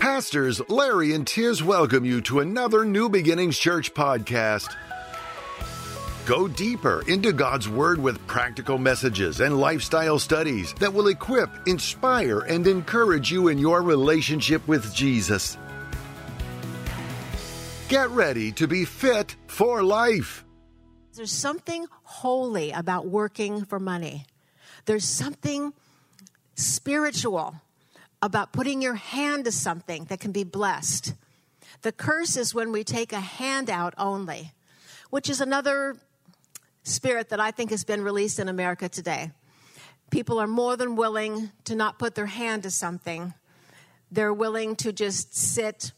Pastors Larry and Tiz welcome you to another New Beginnings Church podcast. Go deeper into God's Word with practical messages and lifestyle studies that will equip, inspire, and encourage you in your relationship with Jesus. Get ready to be fit for life. There's something holy about working for money. There's something spiritual about putting your hand to something that can be blessed. The curse is when we take a handout only, which is another spirit that I think has been released in America today. People are more than willing to not put their hand to something, they're willing to just sit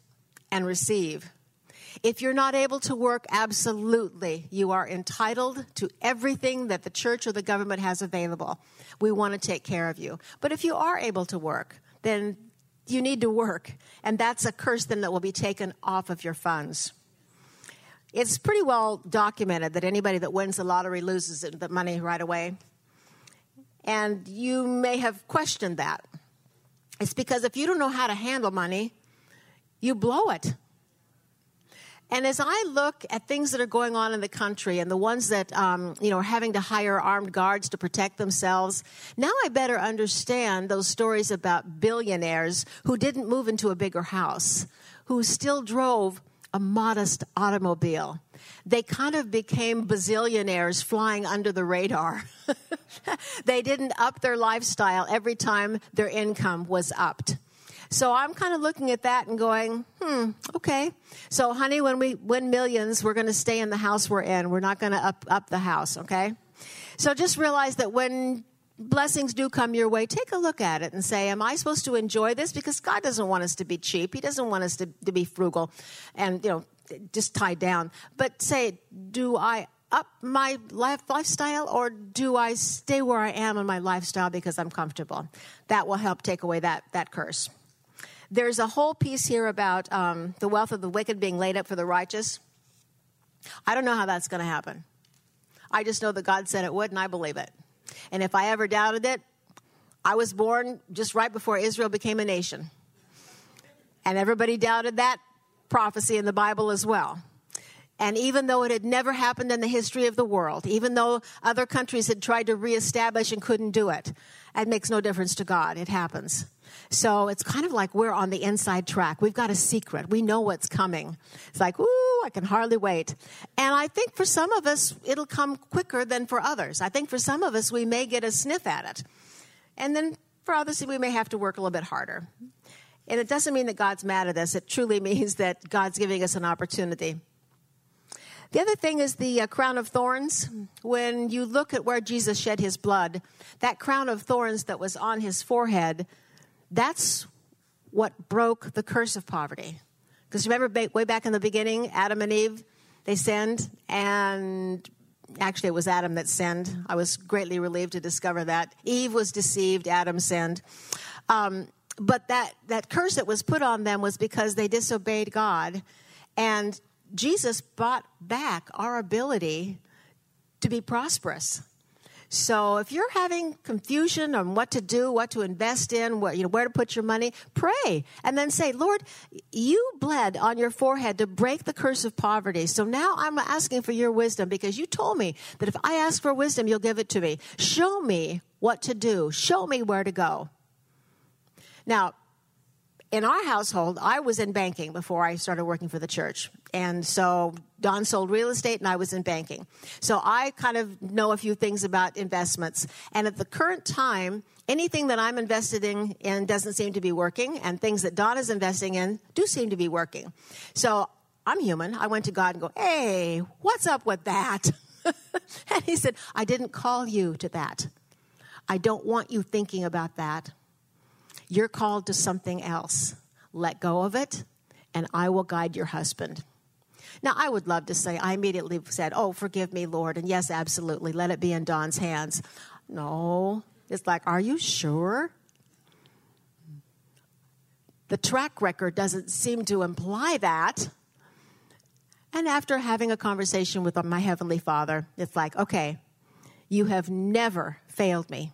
and receive. If you're not able to work, absolutely, you are entitled to everything that the church or the government has available. We want to take care of you. But if you are able to work, then you need to work. And that's a curse then that will be taken off of your funds. It's pretty well documented that anybody that wins the lottery loses the money right away. And you may have questioned that. It's because if you don't know how to handle money, you blow it. And as I look at things that are going on in the country and the ones that, um, you know, are having to hire armed guards to protect themselves, now I better understand those stories about billionaires who didn't move into a bigger house, who still drove a modest automobile. They kind of became bazillionaires flying under the radar. they didn't up their lifestyle every time their income was upped. So I'm kind of looking at that and going, hmm, okay. So, honey, when we win millions, we're going to stay in the house we're in. We're not going to up, up the house, okay? So just realize that when blessings do come your way, take a look at it and say, Am I supposed to enjoy this? Because God doesn't want us to be cheap. He doesn't want us to, to be frugal and, you know, just tied down. But say, Do I up my life, lifestyle or do I stay where I am in my lifestyle because I'm comfortable? That will help take away that, that curse. There's a whole piece here about um, the wealth of the wicked being laid up for the righteous. I don't know how that's going to happen. I just know that God said it would, and I believe it. And if I ever doubted it, I was born just right before Israel became a nation. And everybody doubted that prophecy in the Bible as well. And even though it had never happened in the history of the world, even though other countries had tried to reestablish and couldn't do it, it makes no difference to God. It happens. So it's kind of like we're on the inside track. We've got a secret. We know what's coming. It's like, ooh, I can hardly wait. And I think for some of us, it'll come quicker than for others. I think for some of us, we may get a sniff at it. And then for others, we may have to work a little bit harder. And it doesn't mean that God's mad at us. It truly means that God's giving us an opportunity. The other thing is the uh, crown of thorns. When you look at where Jesus shed his blood, that crown of thorns that was on his forehead that's what broke the curse of poverty. Because remember, way back in the beginning, Adam and Eve, they sinned, and actually it was Adam that sinned. I was greatly relieved to discover that. Eve was deceived, Adam sinned. Um, but that, that curse that was put on them was because they disobeyed God. And Jesus bought back our ability to be prosperous. So if you're having confusion on what to do, what to invest in, what, you know, where to put your money, pray and then say, Lord, you bled on your forehead to break the curse of poverty. So now I'm asking for your wisdom because you told me that if I ask for wisdom, you'll give it to me. Show me what to do. Show me where to go. Now, in our household, I was in banking before I started working for the church. And so Don sold real estate and I was in banking. So I kind of know a few things about investments. And at the current time, anything that I'm invested in, in doesn't seem to be working, and things that Don is investing in do seem to be working. So I'm human. I went to God and go, hey, what's up with that? and he said, I didn't call you to that. I don't want you thinking about that. You're called to something else. Let go of it, and I will guide your husband. Now, I would love to say, I immediately said, Oh, forgive me, Lord. And yes, absolutely. Let it be in Don's hands. No. It's like, Are you sure? The track record doesn't seem to imply that. And after having a conversation with my Heavenly Father, it's like, okay, you have never failed me.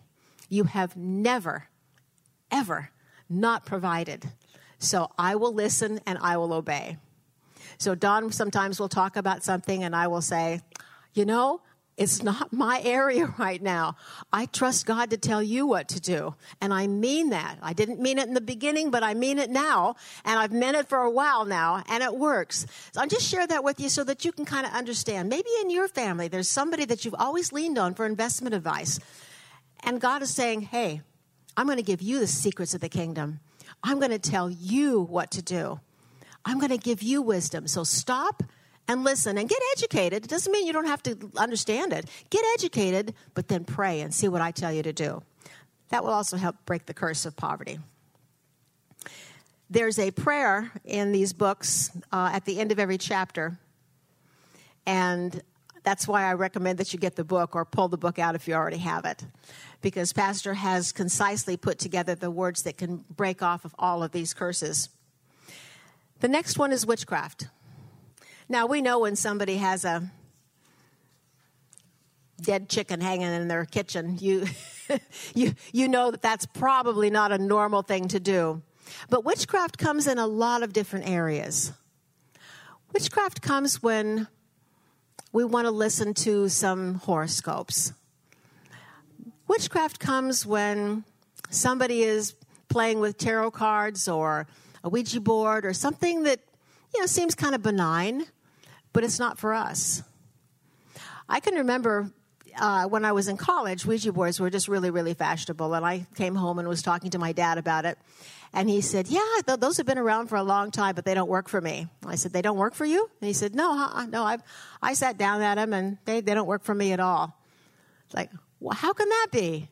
You have never ever not provided. So I will listen and I will obey. So Don sometimes will talk about something and I will say, you know, it's not my area right now. I trust God to tell you what to do. And I mean that. I didn't mean it in the beginning, but I mean it now. And I've meant it for a while now, and it works. So I'll just share that with you so that you can kind of understand. Maybe in your family, there's somebody that you've always leaned on for investment advice. And God is saying, hey, I'm going to give you the secrets of the kingdom. I'm going to tell you what to do. I'm going to give you wisdom. So stop and listen and get educated. It doesn't mean you don't have to understand it. Get educated, but then pray and see what I tell you to do. That will also help break the curse of poverty. There's a prayer in these books uh, at the end of every chapter, and that's why I recommend that you get the book or pull the book out if you already have it, because Pastor has concisely put together the words that can break off of all of these curses. The next one is witchcraft. Now, we know when somebody has a dead chicken hanging in their kitchen, you, you, you know that that's probably not a normal thing to do. But witchcraft comes in a lot of different areas. Witchcraft comes when we want to listen to some horoscopes. Witchcraft comes when somebody is playing with tarot cards or a Ouija board or something that you know seems kind of benign but it's not for us. I can remember uh, when I was in college, Ouija boards were just really, really fashionable. And I came home and was talking to my dad about it. And he said, Yeah, th- those have been around for a long time, but they don't work for me. I said, They don't work for you? And he said, No, uh-uh, no. i I sat down at them and they, they don't work for me at all. It's like, well, how can that be?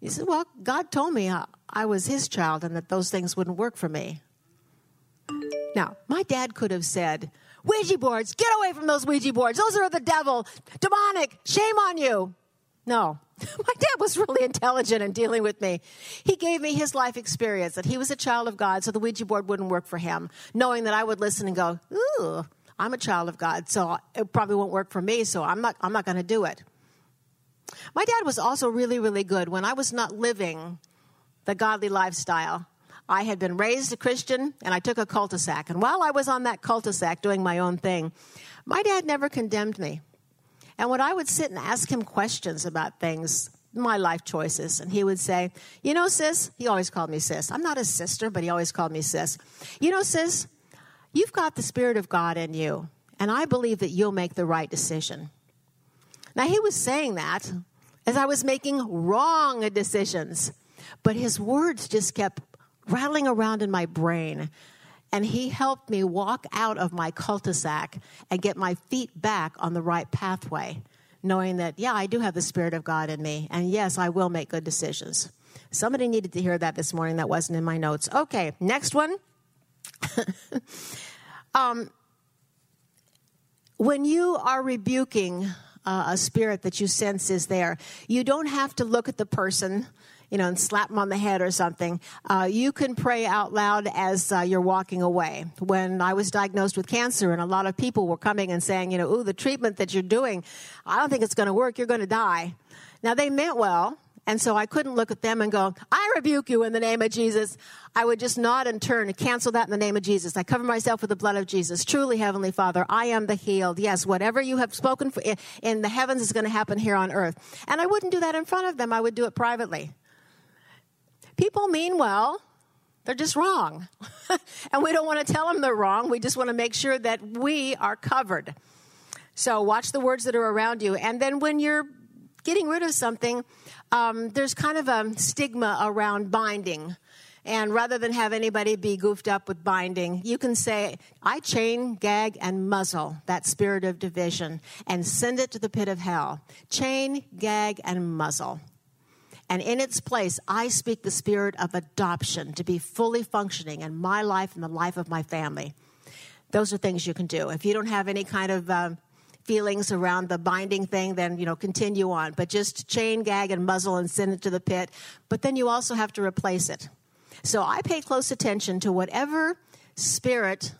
He said, Well, God told me I, I was his child and that those things wouldn't work for me. Now, my dad could have said, Ouija boards, get away from those Ouija boards. Those are the devil, demonic, shame on you. No. My dad was really intelligent in dealing with me. He gave me his life experience that he was a child of God, so the Ouija board wouldn't work for him, knowing that I would listen and go, Ooh, I'm a child of God, so it probably won't work for me, so I'm not, I'm not going to do it. My dad was also really, really good when I was not living the godly lifestyle. I had been raised a Christian and I took a cul de sac. And while I was on that cul de sac doing my own thing, my dad never condemned me. And when I would sit and ask him questions about things, my life choices, and he would say, You know, sis, he always called me sis. I'm not his sister, but he always called me sis. You know, sis, you've got the Spirit of God in you, and I believe that you'll make the right decision. Now, he was saying that as I was making wrong decisions, but his words just kept rattling around in my brain. And he helped me walk out of my cul de sac and get my feet back on the right pathway, knowing that, yeah, I do have the Spirit of God in me. And yes, I will make good decisions. Somebody needed to hear that this morning. That wasn't in my notes. Okay, next one. um, when you are rebuking uh, a spirit that you sense is there, you don't have to look at the person you know, and slap them on the head or something. Uh, you can pray out loud as uh, you're walking away. When I was diagnosed with cancer, and a lot of people were coming and saying, you know, ooh, the treatment that you're doing, I don't think it's going to work. You're going to die. Now, they meant well. And so I couldn't look at them and go, I rebuke you in the name of Jesus. I would just nod and turn and cancel that in the name of Jesus. I cover myself with the blood of Jesus. Truly, Heavenly Father, I am the healed. Yes, whatever you have spoken in the heavens is going to happen here on earth. And I wouldn't do that in front of them. I would do it privately. People mean well, they're just wrong. and we don't want to tell them they're wrong. We just want to make sure that we are covered. So watch the words that are around you. And then when you're getting rid of something, um, there's kind of a stigma around binding. And rather than have anybody be goofed up with binding, you can say, I chain, gag, and muzzle that spirit of division and send it to the pit of hell. Chain, gag, and muzzle. And in its place, I speak the spirit of adoption to be fully functioning in my life and the life of my family. Those are things you can do. If you don't have any kind of um, feelings around the binding thing, then, you know, continue on. But just chain, gag, and muzzle and send it to the pit. But then you also have to replace it. So I pay close attention to whatever spirit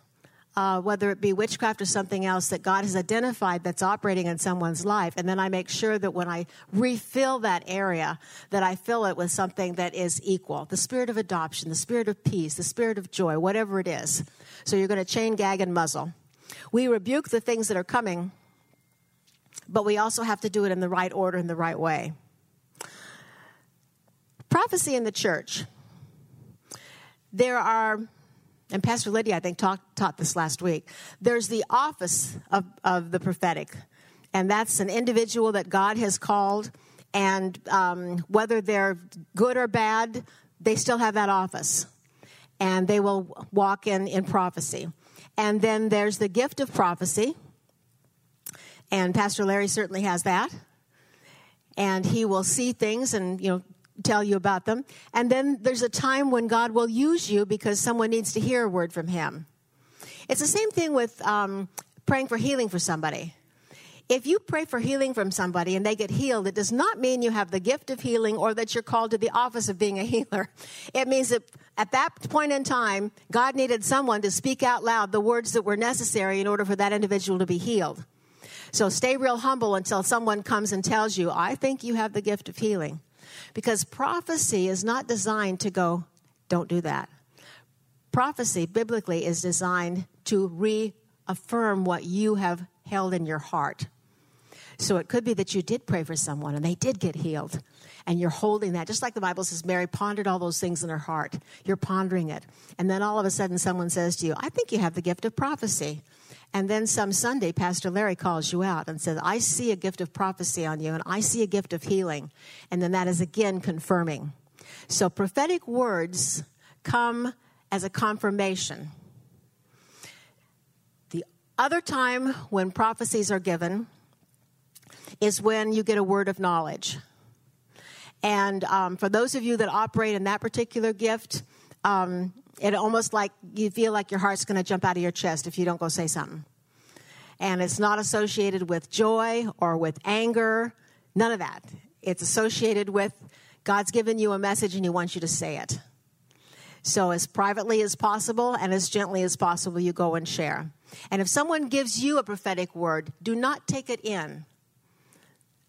uh, whether it be witchcraft or something else that God has identified that's operating in someone's life. And then I make sure that when I refill that area, that I fill it with something that is equal the spirit of adoption, the spirit of peace, the spirit of joy, whatever it is. So you're going to chain, gag, and muzzle. We rebuke the things that are coming, but we also have to do it in the right order, in the right way. Prophecy in the church. There are and Pastor Lydia, I think, talk, taught this last week. There's the office of, of the prophetic, and that's an individual that God has called, and um, whether they're good or bad, they still have that office, and they will walk in, in prophecy. And then there's the gift of prophecy, and Pastor Larry certainly has that. And he will see things and you know tell you about them. And then there's a time when God will use you because someone needs to hear a word from Him. It's the same thing with um, praying for healing for somebody. If you pray for healing from somebody and they get healed, it does not mean you have the gift of healing or that you're called to the office of being a healer. It means that at that point in time, God needed someone to speak out loud the words that were necessary in order for that individual to be healed. So stay real humble until someone comes and tells you, I think you have the gift of healing. Because prophecy is not designed to go, don't do that. Prophecy, biblically, is designed to reaffirm what you have held in your heart. So it could be that you did pray for someone and they did get healed. And you're holding that, just like the Bible says, Mary pondered all those things in her heart. You're pondering it. And then all of a sudden, someone says to you, I think you have the gift of prophecy. And then some Sunday, Pastor Larry calls you out and says, I see a gift of prophecy on you, and I see a gift of healing. And then that is again confirming. So prophetic words come as a confirmation. The other time when prophecies are given is when you get a word of knowledge. And um, for those of you that operate in that particular gift, um, it almost like you feel like your heart's going to jump out of your chest if you don't go say something. And it's not associated with joy or with anger, none of that. It's associated with God's given you a message and He wants you to say it. So, as privately as possible and as gently as possible, you go and share. And if someone gives you a prophetic word, do not take it in.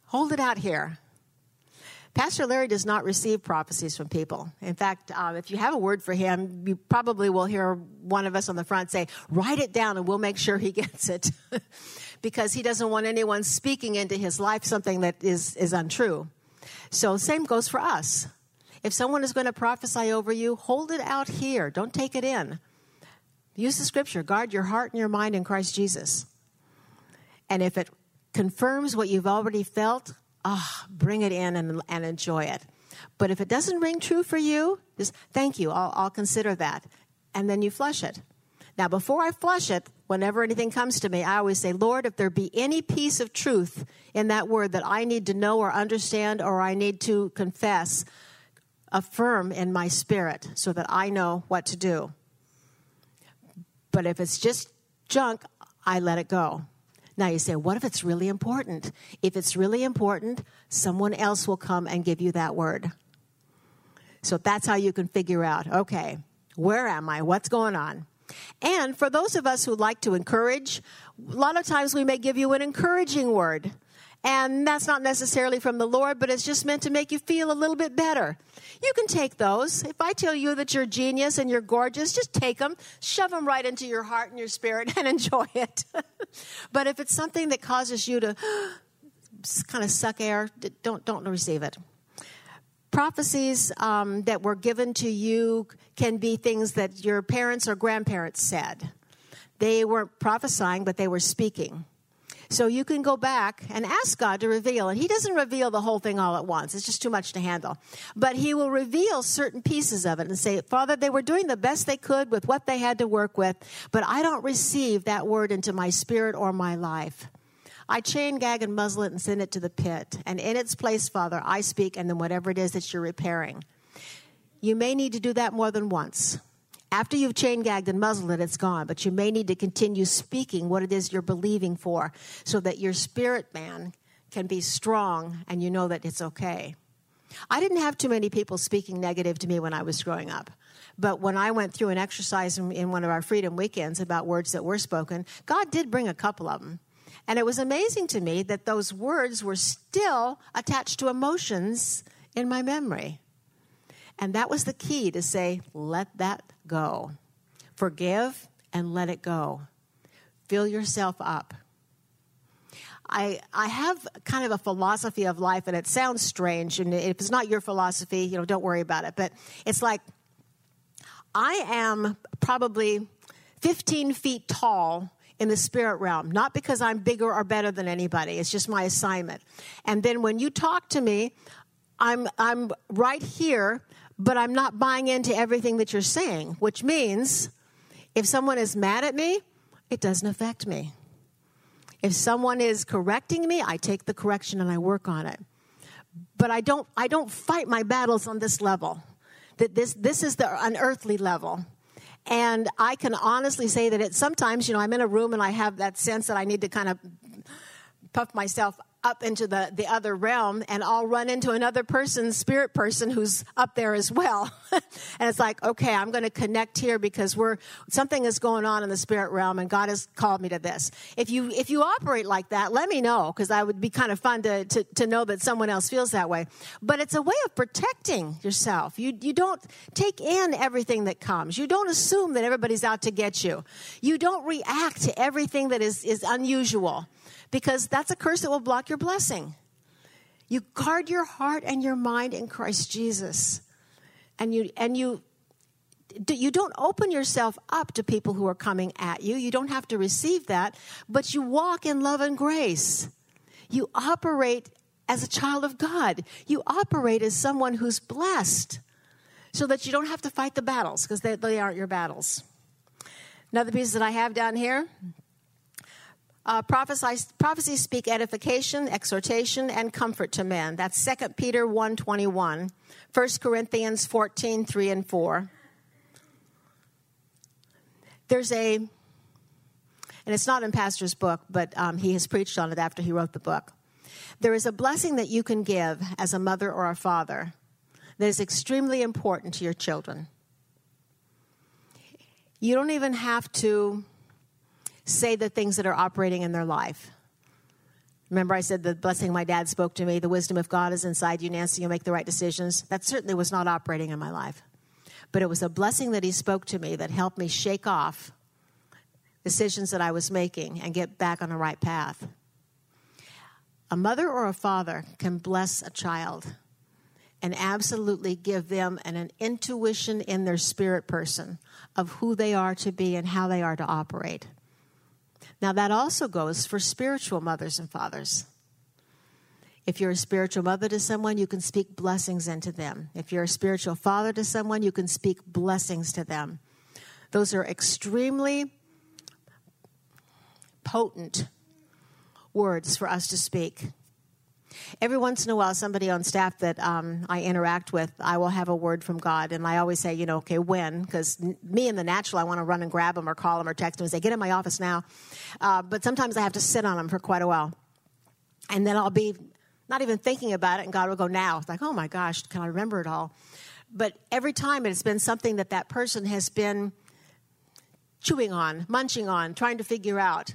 Hold it out here. Pastor Larry does not receive prophecies from people. In fact, uh, if you have a word for him, you probably will hear one of us on the front say, Write it down and we'll make sure he gets it. because he doesn't want anyone speaking into his life something that is, is untrue. So, same goes for us. If someone is going to prophesy over you, hold it out here. Don't take it in. Use the scripture. Guard your heart and your mind in Christ Jesus. And if it confirms what you've already felt, ah, oh, bring it in and, and enjoy it. But if it doesn't ring true for you, just thank you, I'll, I'll consider that. And then you flush it. Now, before I flush it, whenever anything comes to me, I always say, Lord, if there be any piece of truth in that word that I need to know or understand or I need to confess, affirm in my spirit so that I know what to do. But if it's just junk, I let it go. Now you say, what if it's really important? If it's really important, someone else will come and give you that word. So that's how you can figure out, okay, where am I? What's going on? And for those of us who like to encourage, a lot of times we may give you an encouraging word. And that's not necessarily from the Lord, but it's just meant to make you feel a little bit better. You can take those. If I tell you that you're genius and you're gorgeous, just take them, shove them right into your heart and your spirit, and enjoy it. but if it's something that causes you to kind of suck air, don't, don't receive it. Prophecies um, that were given to you can be things that your parents or grandparents said. They weren't prophesying, but they were speaking. So you can go back and ask God to reveal. And He doesn't reveal the whole thing all at once, it's just too much to handle. But He will reveal certain pieces of it and say, Father, they were doing the best they could with what they had to work with, but I don't receive that word into my spirit or my life. I chain, gag, and muzzle it and send it to the pit. And in its place, Father, I speak, and then whatever it is that you're repairing. You may need to do that more than once. After you've chain gagged and muzzled it, it's gone. But you may need to continue speaking what it is you're believing for so that your spirit man can be strong and you know that it's okay. I didn't have too many people speaking negative to me when I was growing up. But when I went through an exercise in, one of our freedom weekends about words that were spoken, God did bring a couple of them. And it was amazing to me that those words were still attached to emotions in my memory. And that was the key to say, let that go. Forgive and let it go. Fill yourself up. I, I have kind of a philosophy of life, and it sounds strange. And if it's not your philosophy, you know, don't worry about it. But it's like I am probably 15 feet tall in the spirit realm, not because I'm bigger or better than anybody. It's just my assignment. And then when you talk to me, I'm I'm right here, but I'm not buying into everything that you're saying, which means if someone is mad at me, it doesn't affect me. If someone is correcting me, I take the correction and I work on it. But I don't I don't fight my battles on this level. That this this is the unearthly level. And I can honestly say that it sometimes, you know, I'm in a room and I have that sense that I need to kind of puff myself up into the, the other realm and I'll run into another person, spirit person who's up there as well. and it's like, okay, I'm going to connect here because we're, something is going on in the spirit realm and God has called me to this. If you, if you operate like that, let me know because I would be kind of fun to, to, to know that someone else feels that way. But it's a way of protecting yourself. You, you don't take in everything that comes. You don't assume that everybody's out to get you. You don't react to everything that is, is unusual because that's a curse that will block your blessing. You guard your heart and your mind in Christ Jesus. And you and you you don't open yourself up to people who are coming at you. You don't have to receive that, but you walk in love and grace. You operate as a child of God. You operate as someone who's blessed so that you don't have to fight the battles because they, they aren't your battles. Another piece that I have down here uh, prophecies, speak edification, exhortation, and comfort to men. That's 2 Peter 1.21, 1 Corinthians 14, 3 and 4. There's a, and it's not in Pastor's book, but um, he has preached on it after he wrote the book. There is a blessing that you can give as a mother or a father that is extremely important to your children. You don't even have to say the things that are operating in their life. Remember, I said the blessing my dad spoke to me, the wisdom of God is inside you, Nancy, you'll make the right decisions. That certainly was not operating in my life. But it was a blessing that he spoke to me that helped me shake off decisions that I was making and get back on the right path. A mother or a father can bless a child and absolutely give them an, an intuition in their spirit person of who they are to be and how they are to operate. Now, that also goes for spiritual mothers and fathers. If you're a spiritual mother to someone, you can speak blessings into them. If you're a spiritual father to someone, you can speak blessings to them. Those are extremely potent words for us to speak. Every once in a while, somebody on staff that um, I interact with, I will have a word from God, and I always say, you know, okay, when? Because me in the natural, I want to run and grab them or call them or text them and say, get in my office now. Uh, but sometimes I have to sit on them for quite a while, and then I'll be not even thinking about it, and God will go, now. It's like, oh my gosh, can I remember it all? But every time it's been something that that person has been chewing on, munching on, trying to figure out,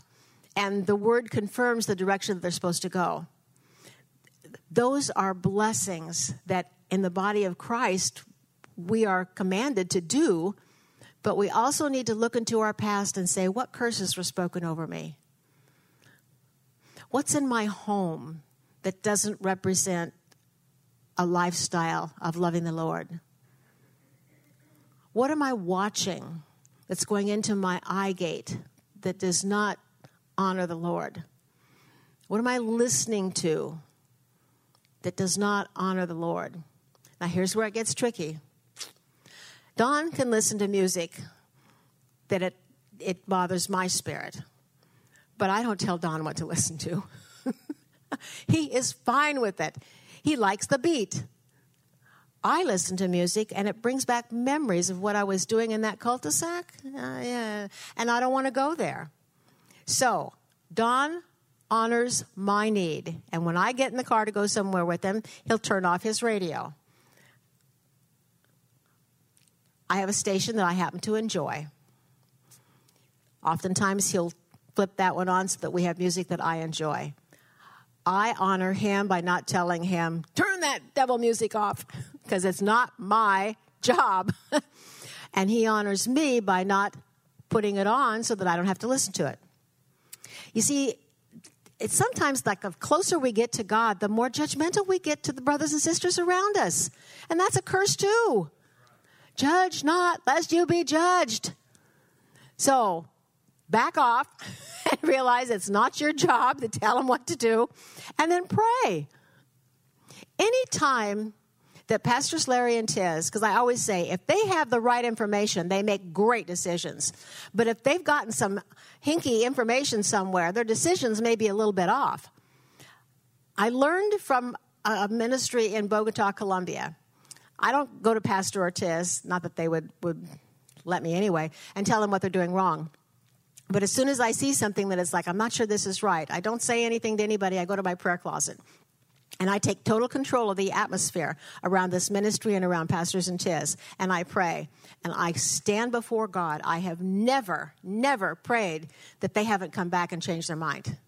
and the word confirms the direction that they're supposed to go those are blessings that in the body of Christ we are commanded to do, but we also need to look into our past and say, what curses were spoken over me? What's in my home that doesn't represent a lifestyle of loving the Lord? What am I watching that's going into my eye gate that does not honor the Lord? What am I listening to that does not honor the Lord. Now, here's where it gets tricky. Don can listen to music that it, it bothers my spirit, but I don't tell Don what to listen to. he is fine with it. He likes the beat. I listen to music and it brings back memories of what I was doing in that cul de sac. Uh, yeah. And I don't want to go there. So, Don honors my need. And when I get in the car to go somewhere with him, he'll turn off his radio. I have a station that I happen to enjoy. Oftentimes, he'll flip that one on so that we have music that I enjoy. I honor him by not telling him, turn that devil music off, because it's not my job. and he honors me by not putting it on so that I don't have to listen to it. You see, it's sometimes like the closer we get to God, the more judgmental we get to the brothers and sisters around us. And that's a curse too. Judge not, lest you be judged. So back off and realize it's not your job to tell them what to do, and then pray. Anytime that Pastors Larry and Tiz, because I always say, if they have the right information, they make great decisions. But if they've gotten some hinky information somewhere, their decisions may be a little bit off. I learned from a ministry in Bogota, Colombia. I don't go to Pastor Ortiz, not that they would, would let me anyway, and tell them what they're doing wrong. But as soon as I see something that is like, I'm not sure this is right, I don't say anything to anybody. I go to my prayer closet. And I take total control of the atmosphere around this ministry and around Pastors and Tiz. And I pray. And I stand before God. I have never, never prayed that they haven't come back and changed their mind.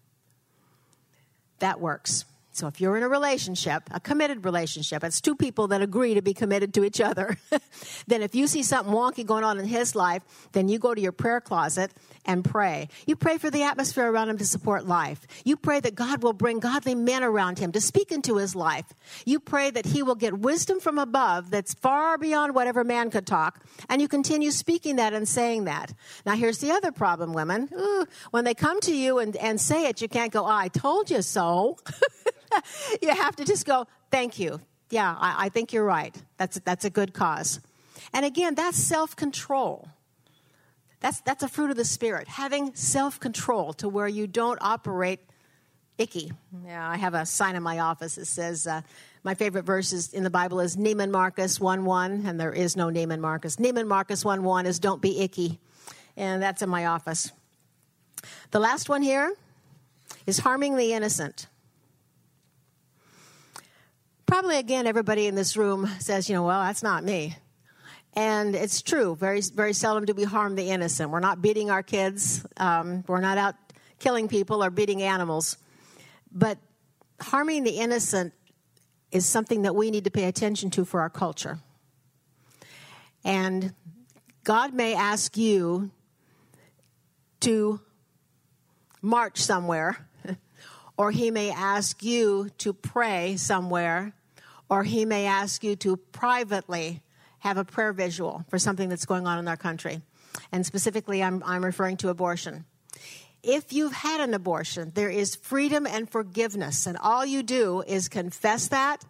That works. So if you're in a relationship, a committed relationship, it's two people that agree to be committed to each other. then if you see something wonky going on in his life, then you go to your prayer closet and pray. You pray for the atmosphere around him to support life. You pray that God will bring godly men around him to speak into his life. You pray that he will get wisdom from above that's far beyond whatever man could talk. And you continue speaking that and saying that. Now here's the other problem, women. Ooh, when they come to you and, and say it, you can't go, oh, I told you so. you have to just go, thank you. Yeah, I, I think you're right. That's, that's a good cause. And again, that's self control. That's, that's a fruit of the Spirit, having self control to where you don't operate icky. Yeah, I have a sign in my office that says, uh, my favorite verses in the Bible is Neiman Marcus 1 1, and there is no Neiman Marcus. Neiman Marcus 1 1 is don't be icky, and that's in my office. The last one here is harming the innocent. Probably again, everybody in this room says, you know, well, that's not me. And it's true. Very, very seldom do we harm the innocent. We're not beating our kids. Um, we're not out killing people or beating animals. But harming the innocent is something that we need to pay attention to for our culture. And God may ask you to march somewhere, or He may ask you to pray somewhere or he may ask you to privately have a prayer visual for something that's going on in our country. And specifically, I'm, I'm referring to abortion. If you've had an abortion, there is freedom and forgiveness, and all you do is confess that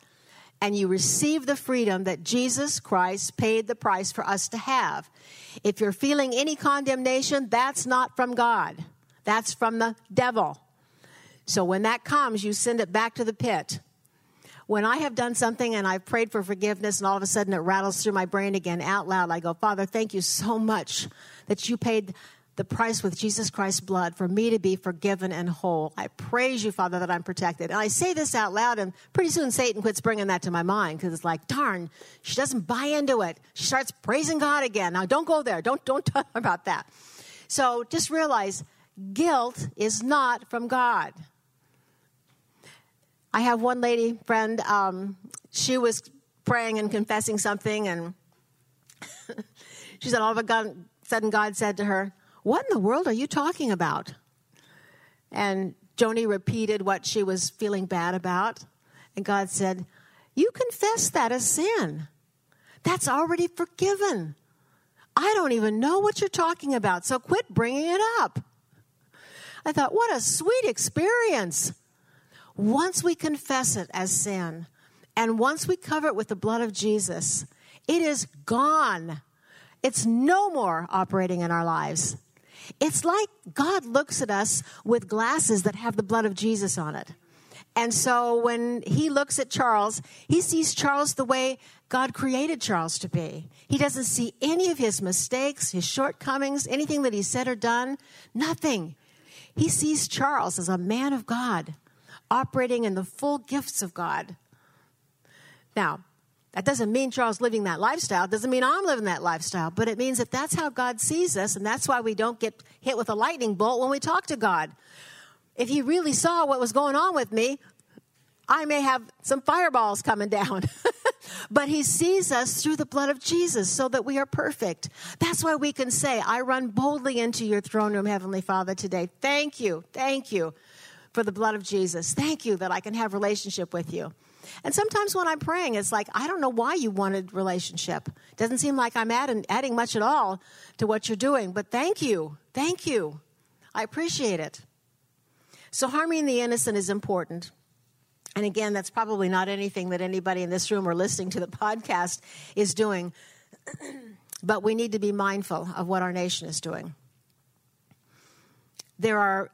and you receive the freedom that Jesus Christ paid the price for us to have. If you're feeling any condemnation, that's not from God, that's from the devil. So when that comes, you send it back to the pit when I have done something and I've prayed for forgiveness and all of a sudden it rattles through my brain again out loud, I go, Father, thank you so much that you paid the price with Jesus Christ's blood for me to be forgiven and whole. I praise you, Father, that I'm protected. And I say this out loud, and pretty soon Satan quits bringing that to my mind because it's like, darn, she doesn't buy into it. She starts praising God again. Now, don't go there. Don't, don't talk about that. So just realize guilt is not from God. I have one lady friend, um, she was praying and confessing something, and she said, all of a sudden, God said to her, What in the world are you talking about? And Joni repeated what she was feeling bad about, and God said, You confess that as sin. That's already forgiven. I don't even know what you're talking about, so quit bringing it up. I thought, what a sweet experience. Once we confess it as sin, and once we cover it with the blood of Jesus, it is gone. It's no more operating in our lives. It's like God looks at us with glasses that have the blood of Jesus on it. And so when he looks at Charles, he sees Charles the way God created Charles to be. He doesn't see any of his mistakes, his shortcomings, anything that he said or done, nothing. He sees Charles as a man of God, operating in the full gifts of God. Now, that doesn't mean Charles living that lifestyle. Doesn't mean I'm living that lifestyle, but it means that that's how God sees us, and that's why we don't get hit with a lightning bolt when we talk to God. If He really saw what was going on with me, I may have some fireballs coming down. but He sees us through the blood of Jesus so that we are perfect. That's why we can say, I run boldly into your throne room, Heavenly Father, today. Thank you. Thank you for the blood of Jesus. Thank you that I can have relationship with you. And sometimes when I'm praying, it's like, I don't know why you wanted relationship. Doesn't seem like I'm adding, adding much at all to what you're doing, but thank you. Thank you. I appreciate it. So, harming the innocent is important. And again, that's probably not anything that anybody in this room or listening to the podcast is doing. but we need to be mindful of what our nation is doing. There are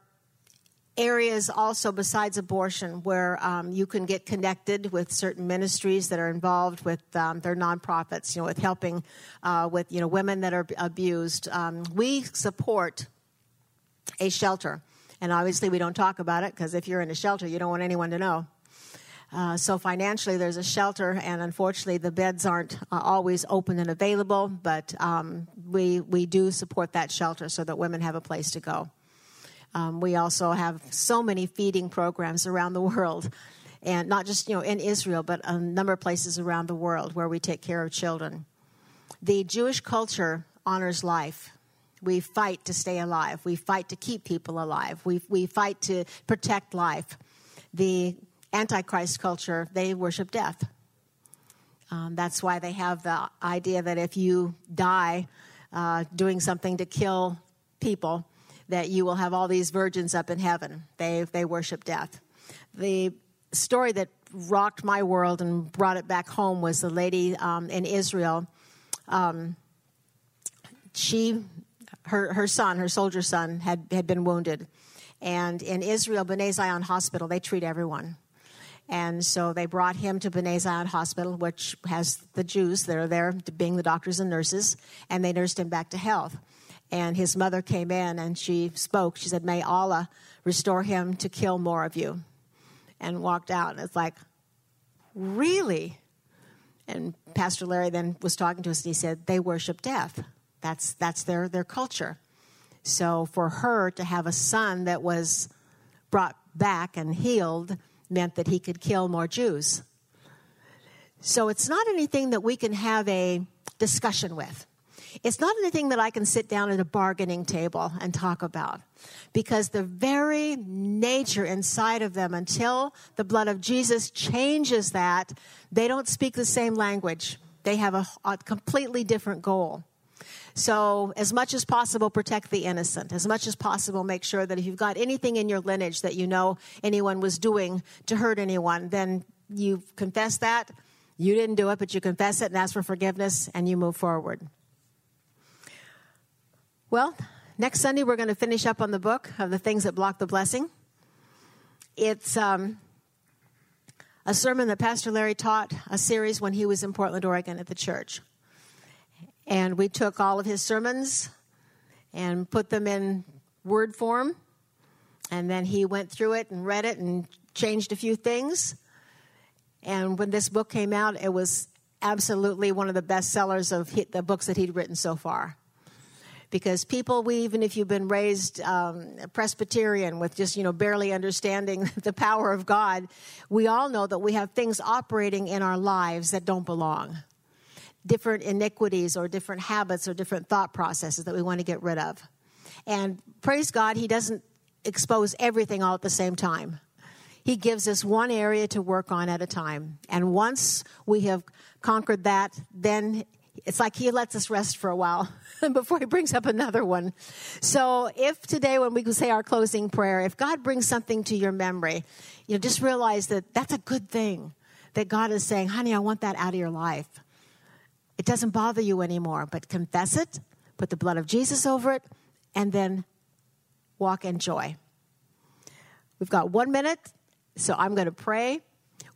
areas also besides abortion where um, you can get connected with certain ministries that are involved with um, their nonprofits, you know, with helping uh, with you know women that are abused. Um, we support a shelter, and obviously we don't talk about it because if you're in a shelter, you don't want anyone to know. Uh, so financially, there's a shelter, and unfortunately, the beds aren't uh, always open and available. But um, we we do support that shelter so that women have a place to go. Um, we also have so many feeding programs around the world, and not just you know in Israel, but a number of places around the world where we take care of children. The Jewish culture honors life. We fight to stay alive. We fight to keep people alive. We we fight to protect life. The Antichrist culture they worship death. Um, that's why they have the idea that if you die uh, doing something to kill people, that you will have all these virgins up in heaven. They, they worship death. The story that rocked my world and brought it back home was the lady um, in Israel. Um, she, her, her son, her soldier son, had, had been wounded. And in Israel, B'nai Zion Hospital, they treat everyone. And so they brought him to B'nai Zion Hospital, which has the Jews that are there, being the doctors and nurses, and they nursed him back to health. And his mother came in and she spoke. She said, May Allah restore him to kill more of you. And walked out. And it's like, Really? And Pastor Larry then was talking to us and he said, They worship death. That's, that's their, their culture. So for her to have a son that was brought back and healed meant that he could kill more Jews. So it's not anything that we can have a discussion with. It's not anything that I can sit down at a bargaining table and talk about because the very nature inside of them, until the blood of Jesus changes that, they don't speak the same language. They have a, a completely different goal. So, as much as possible, protect the innocent. As much as possible, make sure that if you've got anything in your lineage that you know anyone was doing to hurt anyone, then you confess that. You didn't do it, but you confess it and ask for forgiveness, and you move forward. Well, next Sunday we're going to finish up on the book of the things that block the blessing. It's um, a sermon that Pastor Larry taught, a series when he was in Portland, Oregon at the church. And we took all of his sermons and put them in word form. And then he went through it and read it and changed a few things. And when this book came out, it was absolutely one of the best sellers of the books that he'd written so far because people, we, even if you've been raised um, Presbyterian with just, you know, barely understanding the power of God, we all know that we have things operating in our lives that don't belong. Different iniquities or different habits or different thought processes that we want to get rid of. And praise God, He doesn't expose everything all at the same time. He gives us one area to work on at a time. And once we have conquered that, then it's like he lets us rest for a while before he brings up another one. So if today when we say our closing prayer, if God brings something to your memory, you know, just realize that that's a good thing. That God is saying, honey, I want that out of your life. It doesn't bother you anymore, but confess it, put the blood of Jesus over it, and then walk in joy. We've got one minute, so I'm going to pray,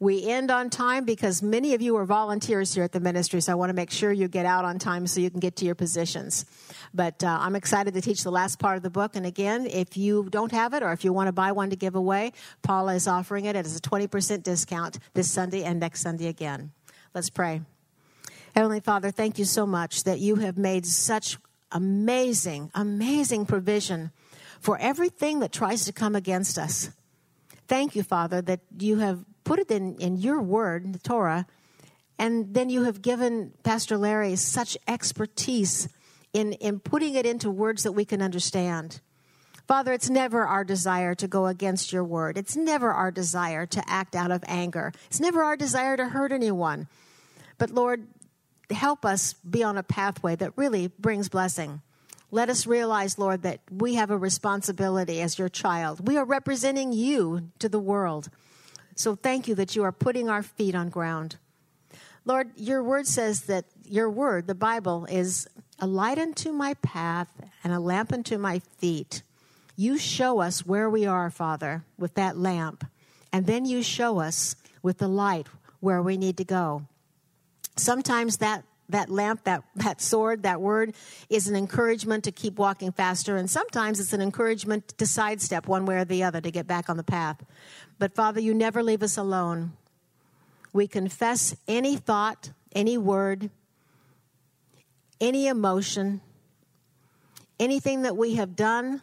We end on time because many of you are volunteers here at the ministry, so I want to make sure you get out on time so you can get to your positions. But uh, I'm excited to teach the last part of the book. And again, if you don't have it or if you want to buy one to give away, Paula is offering it as a 20% discount this Sunday and next Sunday again. Let's pray. Heavenly Father, thank you so much that you have made such amazing, amazing provision for everything that tries to come against us. Thank you, Father, that you have put it in, in your word, the Torah, and then you have given Pastor Larry such expertise in, in putting it into words that we can understand. Father, it's never our desire to go against your word. It's never our desire to act out of anger. It's never our desire to hurt anyone. But Lord, help us be on a pathway that really brings blessing. Let us realize, Lord, that we have a responsibility as your child. We are representing you to the world. So thank you that you are putting our feet on ground. Lord, your word says that your word, the Bible, is a light unto my path and a lamp unto my feet. You show us where we are, Father, with that lamp, and then you show us with the light where we need to go. Sometimes that that lamp, that, that sword, that word is an encouragement to keep walking faster. And sometimes it's an encouragement to sidestep one way or the other to get back on the path. But Father, you never leave us alone. We confess any thought, any word, any emotion, anything that we have done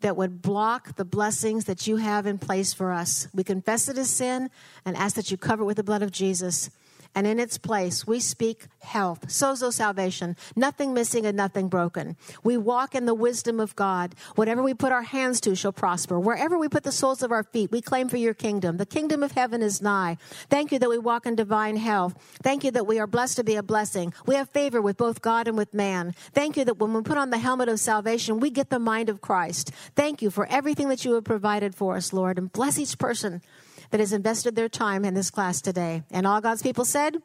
that would block the blessings that you have in place for us. We confess it as sin and ask that you cover it with the blood of Jesus and in its place we speak health, sozo salvation, nothing missing and nothing broken. We walk in the wisdom of God. Whatever we put our hands to shall prosper. Wherever we put the soles of our feet, we claim for your kingdom. The kingdom of heaven is nigh. Thank you that we walk in divine health. Thank you that we are blessed to be a blessing. We have favor with both God and with man. Thank you that when we put on the helmet of salvation, we get the mind of Christ. Thank you for everything that you have provided for us, Lord, and bless each person that has invested their time in this class today. And all God's people said,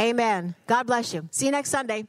Amen. God bless you. See you next Sunday.